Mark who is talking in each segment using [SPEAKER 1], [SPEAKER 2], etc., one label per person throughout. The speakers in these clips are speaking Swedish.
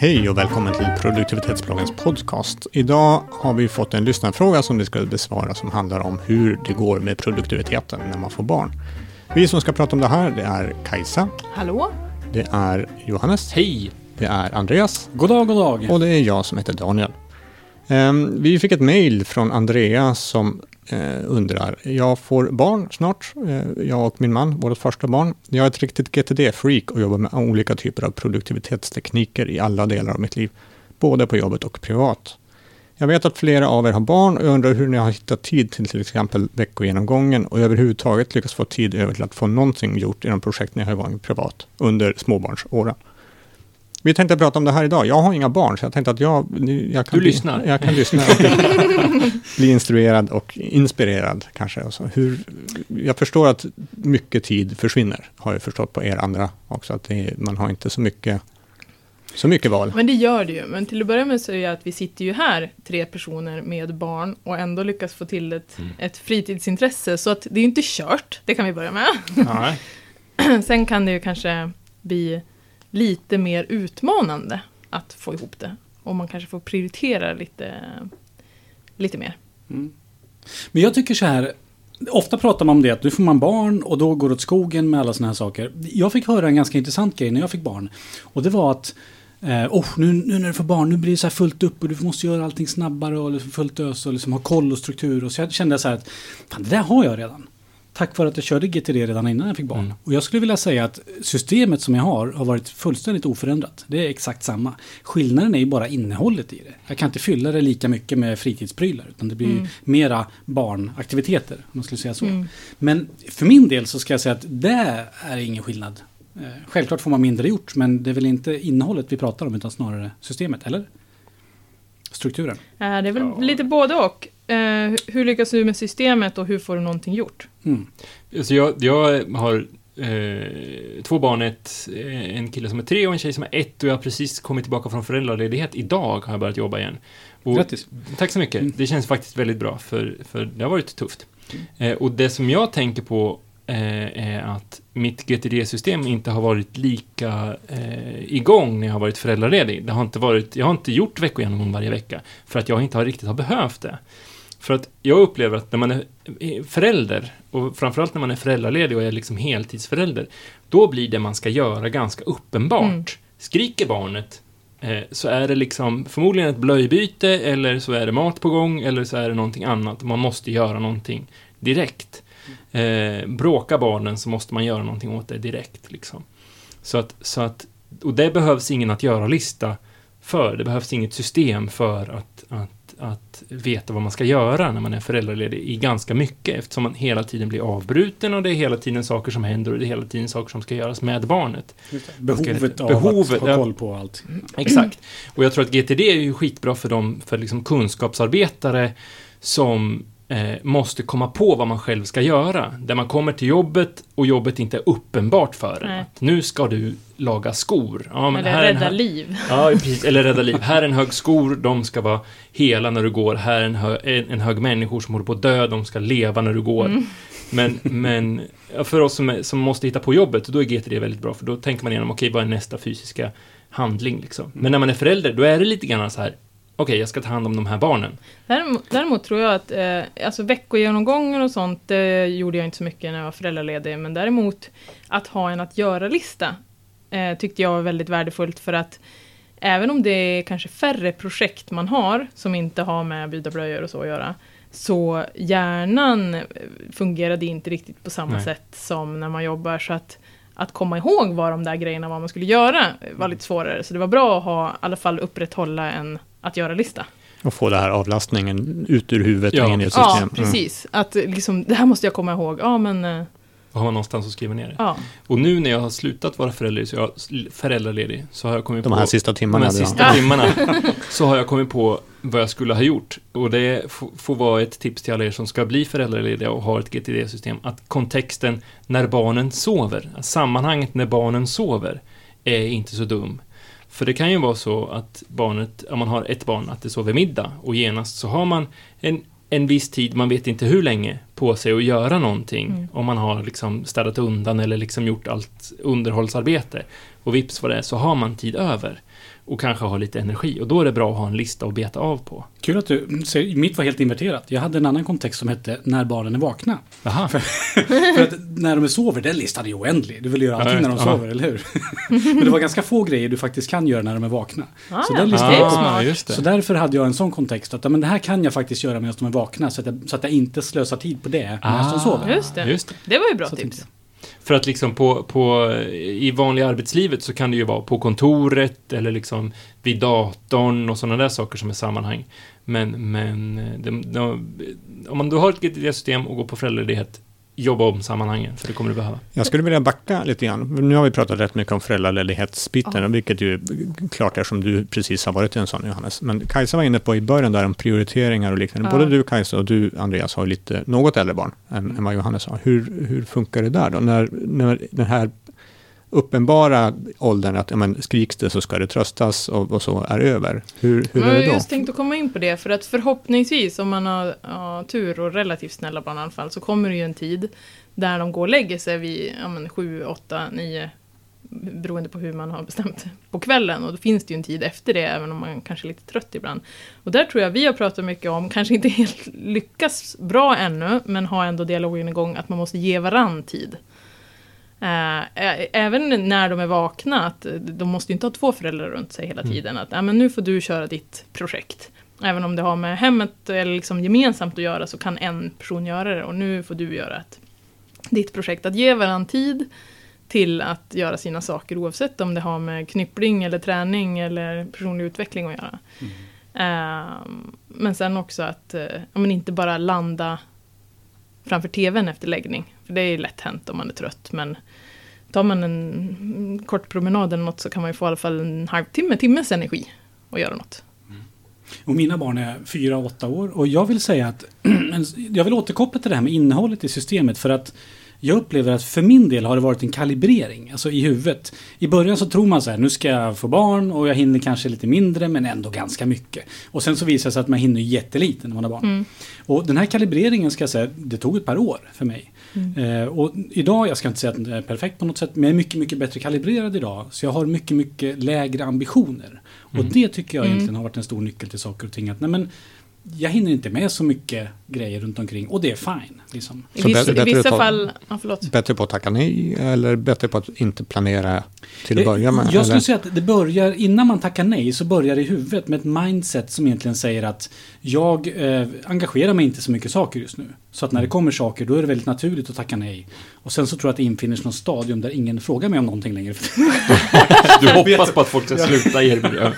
[SPEAKER 1] Hej och välkommen till produktivitetsbloggens podcast. Idag har vi fått en lyssnarfråga som vi ska besvara som handlar om hur det går med produktiviteten när man får barn. Vi som ska prata om det här, det är Kajsa.
[SPEAKER 2] Hallå?
[SPEAKER 1] Det är Johannes.
[SPEAKER 3] Hej!
[SPEAKER 1] Det är Andreas.
[SPEAKER 3] God dag, god dag.
[SPEAKER 1] Och det är jag som heter Daniel. Um, vi fick ett mejl från Andrea som Eh, undrar, jag får barn snart, eh, jag och min man, vårt första barn. Jag är ett riktigt GTD-freak och jobbar med olika typer av produktivitetstekniker i alla delar av mitt liv, både på jobbet och privat. Jag vet att flera av er har barn och jag undrar hur ni har hittat tid till till exempel veckogenomgången och överhuvudtaget lyckats få tid över till att få någonting gjort i de projekt ni har igång privat under småbarnsåren. Vi tänkte prata om det här idag. Jag har inga barn, så jag tänkte att jag... jag kan
[SPEAKER 3] du
[SPEAKER 1] bli,
[SPEAKER 3] lyssnar?
[SPEAKER 1] Jag kan lyssna bli, instruerad och inspirerad kanske. Och så. Hur, jag förstår att mycket tid försvinner, har jag förstått på er andra också. Att är, man har inte så mycket, så mycket val.
[SPEAKER 2] Men det gör det ju. Men till att börja med så är det att vi sitter ju här, tre personer med barn, och ändå lyckas få till ett, mm. ett fritidsintresse. Så att det är ju inte kört, det kan vi börja med. Sen kan det ju kanske bli lite mer utmanande att få ihop det. Och man kanske får prioritera lite, lite mer. Mm.
[SPEAKER 3] Men jag tycker så här, ofta pratar man om det att nu får man barn och då går det åt skogen med alla sådana här saker. Jag fick höra en ganska intressant grej när jag fick barn. Och det var att Eh, oh, nu, nu när du får barn, nu blir det så här fullt upp och du måste göra allting snabbare och liksom fullt ös och liksom ha koll och struktur. Och så jag kände så här att fan, det där har jag redan tack vare att jag körde GTD redan innan jag fick barn. Mm. Och jag skulle vilja säga att systemet som jag har har varit fullständigt oförändrat. Det är exakt samma. Skillnaden är ju bara innehållet i det. Jag kan inte fylla det lika mycket med fritidsprylar. Utan det blir mm. mera barnaktiviteter, om man skulle säga så. Mm. Men för min del så ska jag säga att det är ingen skillnad. Eh, självklart får man mindre gjort, men det är väl inte innehållet vi pratar om, utan snarare systemet, eller? Strukturen.
[SPEAKER 2] det är väl ja. lite både och. Eh, hur lyckas du med systemet och hur får du någonting gjort?
[SPEAKER 4] Mm. Alltså jag, jag har eh, två barn, ett, eh, en kille som är tre och en tjej som är ett och jag har precis kommit tillbaka från föräldraledighet. Idag har jag börjat jobba igen.
[SPEAKER 3] Och, Grattis!
[SPEAKER 4] Tack så mycket. Mm. Det känns faktiskt väldigt bra, för, för det har varit tufft. Mm. Eh, och det som jag tänker på eh, är att mitt GTD-system inte har varit lika eh, igång när jag har varit föräldraledig. Det har inte varit, jag har inte gjort veckogenomgång varje vecka, för att jag inte har riktigt har behövt det. För att jag upplever att när man är förälder, och framförallt när man är föräldraledig och är liksom heltidsförälder, då blir det man ska göra ganska uppenbart. Mm. Skriker barnet eh, så är det liksom förmodligen ett blöjbyte, eller så är det mat på gång, eller så är det någonting annat. Man måste göra någonting direkt. Eh, bråkar barnen så måste man göra någonting åt det direkt. Liksom. Så att, så att, och det behövs ingen att göra-lista för. Det behövs inget system för att, att att veta vad man ska göra när man är föräldraledig i ganska mycket eftersom man hela tiden blir avbruten och det är hela tiden saker som händer och det är hela tiden saker som ska göras med barnet.
[SPEAKER 3] Behovet av behovet, att ha koll på allt.
[SPEAKER 4] Exakt. Och jag tror att GTD är ju skitbra för de för liksom kunskapsarbetare som eh, måste komma på vad man själv ska göra. Där man kommer till jobbet och jobbet inte är uppenbart för en. Nu ska du laga skor.
[SPEAKER 2] Ja, men eller här rädda liv.
[SPEAKER 4] Ja, precis. Eller rädda liv. Här är en hög skor, de ska vara hela när du går. Här är en, hö en hög människor som håller på att dö, de ska leva när du går. Mm. Men, men för oss som, är, som måste hitta på jobbet, då är GTD väldigt bra, för då tänker man igenom, okej, okay, vad är nästa fysiska handling liksom? Men när man är förälder, då är det lite grann så här, okej, jag ska ta hand om de här barnen.
[SPEAKER 2] Däremot, däremot tror jag att eh, alltså veckogenomgångar och sånt, det gjorde jag inte så mycket när jag var föräldraledig, men däremot att ha en att göra-lista eh, tyckte jag var väldigt värdefullt för att även om det är kanske färre projekt man har som inte har med byta blöjor och så att göra, så hjärnan fungerade inte riktigt på samma Nej. sätt som när man jobbar. Så att, att komma ihåg vad de där grejerna vad man skulle göra var lite svårare. Så det var bra att ha, i alla fall upprätthålla en att göra-lista.
[SPEAKER 1] Och få den här avlastningen ut ur huvudet
[SPEAKER 2] ja.
[SPEAKER 1] och in i ett system.
[SPEAKER 2] Ja, precis. Mm. Att liksom, det här måste jag komma ihåg. Ja, men... Eh,
[SPEAKER 4] och ha någonstans att skriva ner det.
[SPEAKER 2] Ja.
[SPEAKER 4] Och nu när jag har slutat vara föräldraledig, så jag, föräldraledig, så har jag kommit
[SPEAKER 1] de
[SPEAKER 4] på...
[SPEAKER 1] De här sista timmarna.
[SPEAKER 4] De här sista ja. timmarna. så har jag kommit på vad jag skulle ha gjort. Och det får vara ett tips till alla er som ska bli föräldralediga och har ett GTD-system. Att kontexten när barnen sover, sammanhanget när barnen sover, är inte så dum. För det kan ju vara så att barnet, om man har ett barn, att det sover middag och genast så har man en, en viss tid, man vet inte hur länge, på sig att göra någonting. Mm. Om man har liksom städat undan eller liksom gjort allt underhållsarbete. Och vips vad det är, så har man tid över. Och kanske har lite energi. Och då är det bra att ha en lista att beta av på.
[SPEAKER 3] Kul att du säger, mitt var helt inverterat. Jag hade en annan kontext som hette När barnen är vakna.
[SPEAKER 4] Aha.
[SPEAKER 3] För att när de sover, den listan är ju oändlig. Du vill göra allting
[SPEAKER 4] Ja,
[SPEAKER 3] när de sover, eller hur? Men det var ganska få grejer du faktiskt kan göra när de är vakna.
[SPEAKER 2] Ah,
[SPEAKER 3] Så
[SPEAKER 2] ja.
[SPEAKER 3] den listan
[SPEAKER 2] det.
[SPEAKER 3] Så därför hade jag en sån kontext att men det här kan jag faktiskt göra medan de är vakna så att jag, så att jag inte slösar tid på det medan de sover.
[SPEAKER 2] Just det.
[SPEAKER 4] Just det.
[SPEAKER 2] Det var ju bra
[SPEAKER 3] Så tänkte
[SPEAKER 2] tips.
[SPEAKER 4] För att liksom på, på, i vanliga arbetslivet så kan det ju vara på kontoret eller liksom vid datorn och sådana där saker som är sammanhang. Men, men eh, de, de, om man då har ett GTD-system och går på föräldraledighet, jobba om sammanhangen, för det kommer du behöva.
[SPEAKER 1] Jag skulle vilja backa lite grann. Nu har vi pratat rätt mycket om föräldraledighetsbiten,
[SPEAKER 2] Ja.
[SPEAKER 1] vilket ju klart är som du precis har varit en sån Johannes. Men Kajsa var inne på i början där om prioriteringar och liknande.
[SPEAKER 2] Ja.
[SPEAKER 1] Både du Kajsa och du Andreas har lite, något äldre barn än, än vad Johannes har. Hur, hur funkar det där då? När, när den här uppenbara åldern att ja, men, skriks det så ska det tröstas och, och så är över. Hur, hur
[SPEAKER 2] Jag
[SPEAKER 1] är
[SPEAKER 2] har
[SPEAKER 1] det då?
[SPEAKER 2] just tänkt att komma in på det, för att förhoppningsvis, om man har ja, tur och relativt snälla barn i alla fall, så kommer det ju en tid där de går och lägger sig vid ja, men, 7, 8, 9, beroende på hur man har bestämt, på kvällen. Och då finns det ju en tid efter det, även om man kanske är lite trött ibland. Och där tror jag vi har pratat mycket om, kanske inte helt lyckas bra ännu, men har ändå dialogen igång, att man måste ge varann tid. Eh, ä- även när de är vakna, att eh, de måste ju inte ha två föräldrar runt sig hela
[SPEAKER 4] Mm.
[SPEAKER 2] tiden. Att ja, men nu får du köra ditt projekt. Även om det har med hemmet eller liksom gemensamt att göra så kan en person göra det och nu får du göra ett, ditt projekt. Att ge varandra tid till att göra sina saker oavsett om det har med knyppling eller träning eller personlig utveckling att göra. Ehm, men sen också att eh, ja, men inte bara landa framför tvn efter läggning. För det är lätt hänt om man är trött. Men tar man en kort promenad eller något så kan man ju få i alla fall en halvtimme, timmes energi att göra något.
[SPEAKER 3] Och mina barn är fyra och åtta år. Och jag vill säga att jag vill återkoppla till det här med innehållet i systemet. För att jag upplever att för min del har det varit en kalibrering, alltså i huvudet. I början så tror man så här, nu ska jag få barn och jag hinner kanske lite mindre men ändå ganska mycket. Och sen så visar det sig att man hinner jättelite när man har barn.
[SPEAKER 2] Mm.
[SPEAKER 3] Och den här kalibreringen ska jag säga, det tog ett par år för mig. Eh, och idag, jag ska inte säga att det är perfekt på något sätt, men jag är mycket, mycket bättre kalibrerad idag. Så jag har mycket, mycket lägre ambitioner. Och det tycker jag
[SPEAKER 2] Mm.
[SPEAKER 3] egentligen har varit en stor nyckel till saker och ting. Att, nej, men, jag hinner inte med så mycket grejer runt omkring och det är fine. Liksom.
[SPEAKER 2] I
[SPEAKER 1] Så
[SPEAKER 2] vissa, i vissa fall... Ja, förlåt.
[SPEAKER 1] Bättre på att tacka nej eller bättre på att inte planera till att börja med?
[SPEAKER 3] Jag skulle
[SPEAKER 1] eller?
[SPEAKER 3] säga att det börjar, innan man tackar nej, så börjar det i huvudet med ett mindset som egentligen säger att jag eh, engagerar mig inte så mycket saker just nu. Så att när det kommer saker, då är det väldigt naturligt att tacka nej. Och sen så tror jag att det infinner sig något stadium där ingen frågar mig om någonting längre.
[SPEAKER 4] Du hoppas på att folk ska sluta erbjuda.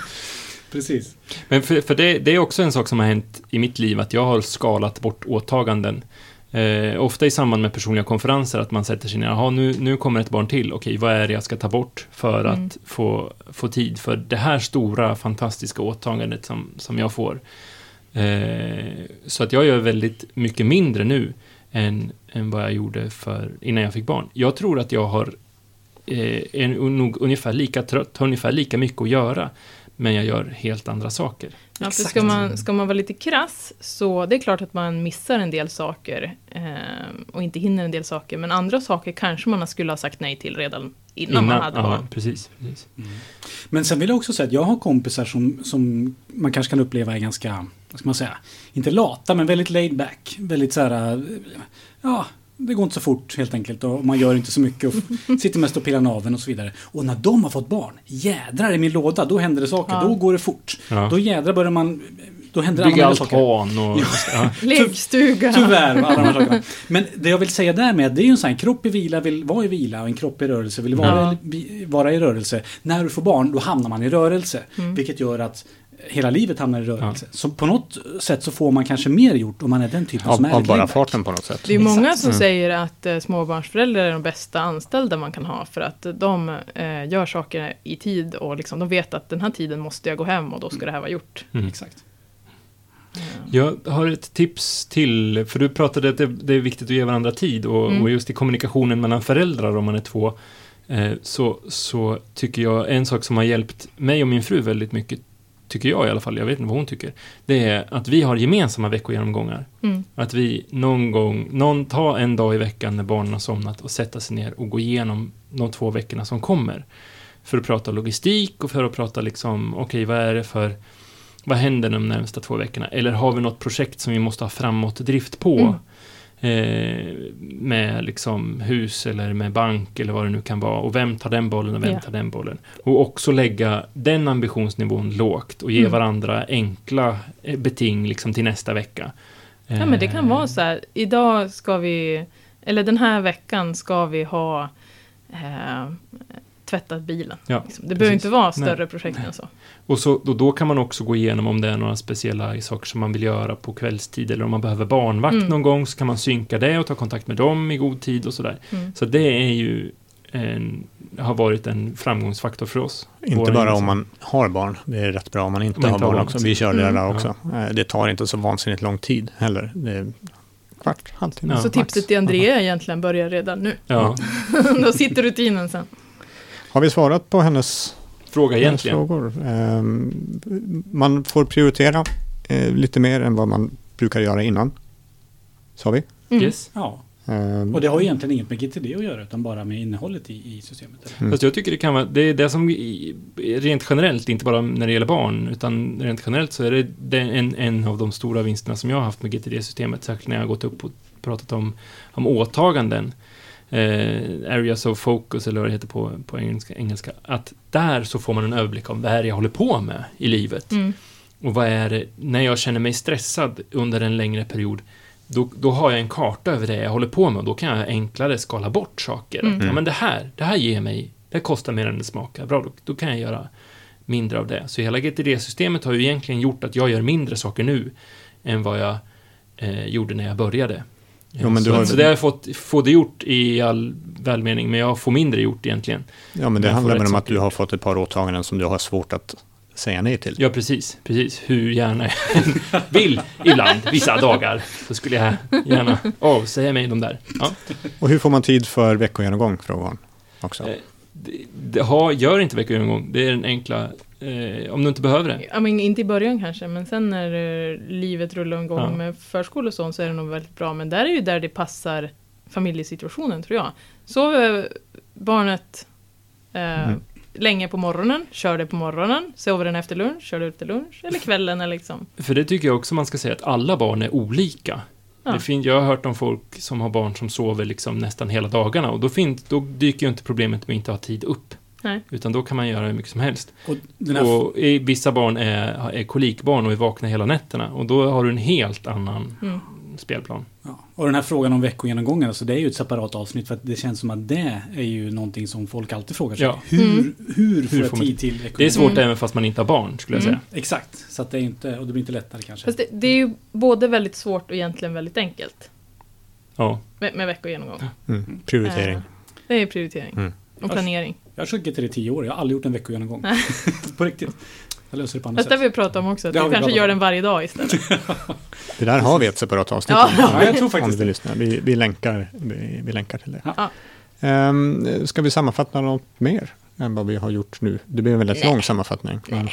[SPEAKER 3] Precis.
[SPEAKER 4] Men för, för det, det är också en sak som har hänt i mitt liv, att jag har skalat bort åtaganden. Eh, ofta i samband med personliga konferenser, att man sätter sig ner, jaha, nu, nu kommer ett barn till, okej, vad är det jag ska ta bort för
[SPEAKER 2] Mm.
[SPEAKER 4] att få, få tid för det här stora, fantastiska åtagandet som, som jag får. Eh, så att jag gör väldigt mycket mindre nu än, än vad jag gjorde för, innan jag fick barn. Jag tror att jag har eh, är nog ungefär lika trött, har ungefär lika mycket att göra, men jag gör helt andra saker.
[SPEAKER 2] Ja, för ska, man, ska man vara lite krass så det är klart att man missar en del saker eh, och inte hinner en del saker. Men andra saker kanske man skulle ha sagt nej till redan innan, man hade
[SPEAKER 4] ja,
[SPEAKER 2] barn.
[SPEAKER 4] precis. precis.
[SPEAKER 3] Men sen vill jag också säga att jag har kompisar som, som man kanske kan uppleva är ganska, vad ska man säga, inte lata men väldigt laid back. Väldigt så här, eh, ja, det går inte så fort helt enkelt och man gör inte så mycket och sitter mest och pillar naveln och så vidare. Och när de har fått barn, jädrar i min låda, då händer det saker,
[SPEAKER 2] Ja.
[SPEAKER 3] då går det fort.
[SPEAKER 4] Ja.
[SPEAKER 3] Då jädrar börjar man, då händer
[SPEAKER 4] Bygga
[SPEAKER 3] andra saker.
[SPEAKER 4] altan och... Ja.
[SPEAKER 2] Lekstuga!
[SPEAKER 3] Tyvärr, alla de här sakerna. Men det jag vill säga där med, det är ju en sån här, en kropp i vila vill vara i vila och en kropp i rörelse vill vara,
[SPEAKER 2] Ja.
[SPEAKER 3] vara i rörelse. När du får barn, då hamnar man i rörelse.
[SPEAKER 2] Mm.
[SPEAKER 3] Vilket gör att hela livet hamnar i rörelse. Så på något sätt så får man kanske mer gjort om man är den typen som är
[SPEAKER 1] Av, av bara farten på något sätt.
[SPEAKER 2] Det är många
[SPEAKER 3] Exakt.
[SPEAKER 2] som
[SPEAKER 1] Mm.
[SPEAKER 2] säger att eh, småbarnsföräldrar är de bästa anställda man kan ha för att de eh, gör saker i tid och liksom, de vet att den här tiden måste jag gå hem och då ska det här vara gjort.
[SPEAKER 4] Mm.
[SPEAKER 3] Exakt.
[SPEAKER 4] Jag har ett tips till, för du pratade att det, det är viktigt att ge varandra tid och,
[SPEAKER 2] Mm.
[SPEAKER 4] och just i kommunikationen mellan föräldrar om man är två, eh, så, så tycker jag en sak som har hjälpt mig och min fru väldigt mycket, tycker jag i alla fall, jag vet inte vad hon tycker, det är att vi har gemensamma veckogenomgångar.
[SPEAKER 2] Mm.
[SPEAKER 4] Att vi någon gång, någon tar en dag i veckan när barnen har somnat och sätta sig ner och gå igenom de två veckorna som kommer. för att prata logistik och för att prata liksom, okej, vad är det för, vad händer de närmsta två veckorna? Eller har vi något projekt som vi måste ha framåtdrift på?
[SPEAKER 2] Mm.
[SPEAKER 4] Eh, med liksom hus eller med bank eller vad det nu kan vara. Och vem tar den bollen och vem
[SPEAKER 2] Ja.
[SPEAKER 4] tar den bollen? Och också lägga den ambitionsnivån lågt och ge
[SPEAKER 2] Mm.
[SPEAKER 4] varandra enkla eh, beting liksom till nästa vecka.
[SPEAKER 2] Ja, men det kan
[SPEAKER 4] Eh,
[SPEAKER 2] vara så här, idag ska vi, eller den här veckan ska vi ha eh, tvättat bilen.
[SPEAKER 4] Ja,
[SPEAKER 2] liksom. Det behöver
[SPEAKER 4] precis.
[SPEAKER 2] inte vara större
[SPEAKER 4] Nej.
[SPEAKER 2] projekt än så.
[SPEAKER 4] Och så, då, då kan man också gå igenom om det är några speciella saker som man vill göra på kvällstid eller om man behöver barnvakt
[SPEAKER 2] Mm.
[SPEAKER 4] någon gång så kan man synka det och ta kontakt med dem i god tid och sådär.
[SPEAKER 2] Mm.
[SPEAKER 4] Så det är ju en, har varit en framgångsfaktor för oss.
[SPEAKER 1] Inte bara om man har barn, det är rätt bra om man inte
[SPEAKER 4] Om man
[SPEAKER 1] har
[SPEAKER 4] inte har
[SPEAKER 1] barn också. Vi kör det
[SPEAKER 2] Mm.
[SPEAKER 1] där också. Eh, Det tar inte så vansinnigt lång tid heller. Det är kvart, halvtimme.
[SPEAKER 4] Ja.
[SPEAKER 2] Så tipset till Andrea egentligen börjar redan nu.
[SPEAKER 4] Ja,
[SPEAKER 2] Då sitter rutinen sen.
[SPEAKER 1] Har vi svarat på hennes,
[SPEAKER 4] fråga
[SPEAKER 1] hennes
[SPEAKER 4] egentligen.
[SPEAKER 1] frågor? Ehm, Man får prioritera eh, lite mer än vad man brukar göra innan. Sa vi?
[SPEAKER 2] Mm.
[SPEAKER 4] Yes.
[SPEAKER 3] Ja,
[SPEAKER 1] Ehm,
[SPEAKER 3] och det har ju egentligen inget med GTD att göra utan bara med innehållet i, i systemet.
[SPEAKER 1] Mm.
[SPEAKER 4] Fast jag tycker det kan vara, det är det som i- rent generellt, inte bara när det gäller barn, utan rent generellt så är det, en, en av de stora vinsterna som jag har haft med GTD-systemet, särskilt när jag har gått upp och pratat om, om åtaganden. Eh, areas of focus, eller vad det heter på, på engelska, engelska. Att där så får man en överblick om vad är det jag håller på med i livet.
[SPEAKER 2] Mm.
[SPEAKER 4] Och vad är det, när jag känner mig stressad under en längre period, då, då har jag en karta över det jag håller på med och då kan jag enklare skala bort saker.
[SPEAKER 2] Mm.
[SPEAKER 4] Att, ja, men det här, det här ger mig, det kostar mer än det smakar. Bra, då, då kan jag göra mindre av det. Så hela GTD-systemet har ju egentligen gjort att jag gör mindre saker nu än vad jag eh, gjorde när jag började.
[SPEAKER 1] Jo, men du har-
[SPEAKER 4] så det har jag fått, fått det gjort i all välmening, men jag får mindre gjort egentligen.
[SPEAKER 1] Ja, men det
[SPEAKER 4] Jag får
[SPEAKER 1] handlar väl om att du har fått ett par åtaganden som du har svårt att säga nej till.
[SPEAKER 4] Ja, precis. Precis. Hur gärna jag vill ibland, vissa dagar, så skulle jag gärna avsäga mig de där. Ja.
[SPEAKER 1] Och hur får man tid för veckogenomgång, frågar hon också.
[SPEAKER 4] Eh, Det, det har, gör inte veckogenomgång. Det är den enkla, eh, om du inte behöver det.
[SPEAKER 2] Ja, men inte i början kanske, men sen när eh, livet rullar igång
[SPEAKER 4] Ja.
[SPEAKER 2] med förskola och sånt så är det nog väldigt bra. Men där är ju där det passar familjesituationen tror jag. Sover barnet eh,
[SPEAKER 1] Mm.
[SPEAKER 2] länge på morgonen, kör det på morgonen, sover den efter lunch, kör det efter lunch, eller kvällen eller liksom.
[SPEAKER 4] För det tycker jag också man ska säga att alla barn är olika.
[SPEAKER 2] Ja.
[SPEAKER 4] Det fin- jag har hört om folk som har barn som sover liksom nästan hela dagarna och då, fin- då dyker ju inte problemet med att inte ha tid upp.
[SPEAKER 2] Nej.
[SPEAKER 4] Utan då kan man göra hur mycket som helst.
[SPEAKER 3] Och här,
[SPEAKER 4] Och i, vissa barn är, är kolikbarn och är vakna hela nätterna och då har du en helt annan
[SPEAKER 2] Mm.
[SPEAKER 4] Spelplan.
[SPEAKER 3] ja, och den här frågan om veckogenomgången, alltså det är ju ett separat avsnitt för att det känns som att det är ju någonting som folk alltid frågar sig.
[SPEAKER 4] Ja.
[SPEAKER 3] Hur,
[SPEAKER 2] Mm.
[SPEAKER 3] hur får
[SPEAKER 4] Hur
[SPEAKER 3] jag
[SPEAKER 4] får man-
[SPEAKER 3] tid till
[SPEAKER 4] Det är
[SPEAKER 3] veckogenomgång?
[SPEAKER 4] svårt
[SPEAKER 2] Mm.
[SPEAKER 4] även fast man inte har barn, skulle jag
[SPEAKER 2] Mm.
[SPEAKER 4] säga.
[SPEAKER 3] Exakt, så att det är inte, och det blir inte lättare kanske.
[SPEAKER 2] Fast det, det är ju både väldigt svårt och egentligen väldigt enkelt
[SPEAKER 4] Ja.
[SPEAKER 2] med, med veckogenomgång.
[SPEAKER 1] Mm. Prioritering.
[SPEAKER 2] Eh, det är prioritering
[SPEAKER 1] Mm.
[SPEAKER 2] och planering.
[SPEAKER 3] Jag har kört GTD i tio år, jag har aldrig gjort en veckogenomgång. På riktigt. Jag löser det på
[SPEAKER 2] Fast det
[SPEAKER 3] sätt.
[SPEAKER 2] har vi pratat om också, att
[SPEAKER 3] Det
[SPEAKER 2] vi
[SPEAKER 3] vi
[SPEAKER 2] kanske gör den varje dag istället.
[SPEAKER 1] Det där har vi ett separat avsnitt
[SPEAKER 2] Ja.
[SPEAKER 3] Ja, jag tror faktiskt
[SPEAKER 1] du vill lyssna. Vi, vi, länkar, vi, vi länkar till det.
[SPEAKER 3] Ja.
[SPEAKER 1] Ehm, ska vi sammanfatta något mer än vad vi har gjort nu? Det blir en väldigt lång sammanfattning. Men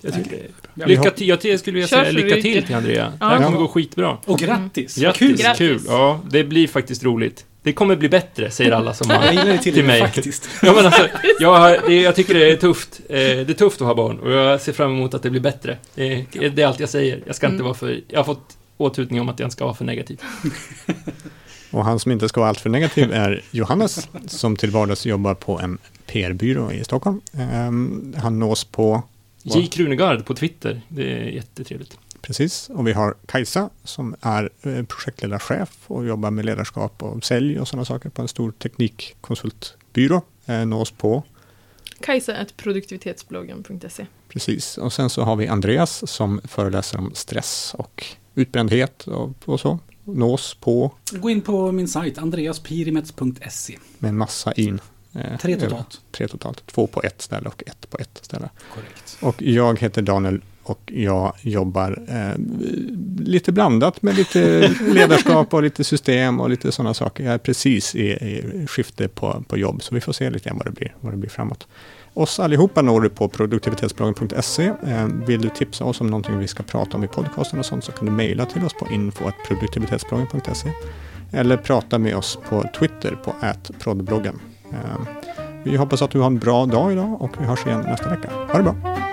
[SPEAKER 4] Jag tycker det är Lycka
[SPEAKER 1] vi
[SPEAKER 4] till, jag till- skulle vilja
[SPEAKER 2] Kör
[SPEAKER 4] säga lycka till till Andrea.
[SPEAKER 2] Ja.
[SPEAKER 4] Det här kommer
[SPEAKER 1] Ja.
[SPEAKER 4] gå skitbra.
[SPEAKER 3] Och grattis!
[SPEAKER 4] Grattis,
[SPEAKER 3] Kul!
[SPEAKER 2] Grattis.
[SPEAKER 4] kul. Ja, det blir faktiskt roligt. Det kommer bli bättre, säger alla som
[SPEAKER 3] Jag
[SPEAKER 4] har...
[SPEAKER 3] gillar det till,
[SPEAKER 4] Till mig.
[SPEAKER 3] faktiskt.
[SPEAKER 4] Ja, men alltså, jag, det, jag tycker det är tufft. Eh, det är tufft att ha barn och jag ser fram emot att det blir bättre. Det, är- det är allt jag säger. Jag ska inte
[SPEAKER 2] Mm.
[SPEAKER 4] vara för... Jag har fått åtutning om att jag inte ska vara för negativ.
[SPEAKER 1] Och han som inte ska vara alltför negativ är Johannes, som till vardags jobbar på en PR-byrå i Stockholm. Ehm, han nås på,
[SPEAKER 4] J. Krunegard på Twitter. Det är jättetrevligt.
[SPEAKER 1] Precis, och vi har Kajsa som är eh, projektledarchef och jobbar med ledarskap och sälj och sådana saker på en stor teknikkonsultbyrå. Eh, nås på,
[SPEAKER 2] Kajsa.produktivitetsbloggen.se
[SPEAKER 1] precis. Och sen så har vi Andreas som föreläser om stress och utbrändhet och, och så. Nås på
[SPEAKER 3] Gå in på min sajt, andreaspirimets.se.
[SPEAKER 1] med en massa in. Eh,
[SPEAKER 3] Tre totalt.
[SPEAKER 1] Tre totalt. Två på ett ställe och ett på ett ställe.
[SPEAKER 3] Korrekt.
[SPEAKER 1] Och jag heter Daniel och jag jobbar eh, lite blandat med lite ledarskap och lite system och lite sådana saker. Jag är precis i, i skifte på, på jobb, så vi får se lite grann vad det blir, vad det blir framåt. Oss allihopa når du på produktivitetsbloggen.se. Eh, vill du tipsa oss om någonting vi ska prata om i podcasten och sånt så kan du mejla till oss på info.produktivitetsbloggen.se eller prata med oss på Twitter på @prodbloggen. Eh, Vi hoppas att du har en bra dag idag och vi hörs igen nästa vecka. Ha det bra!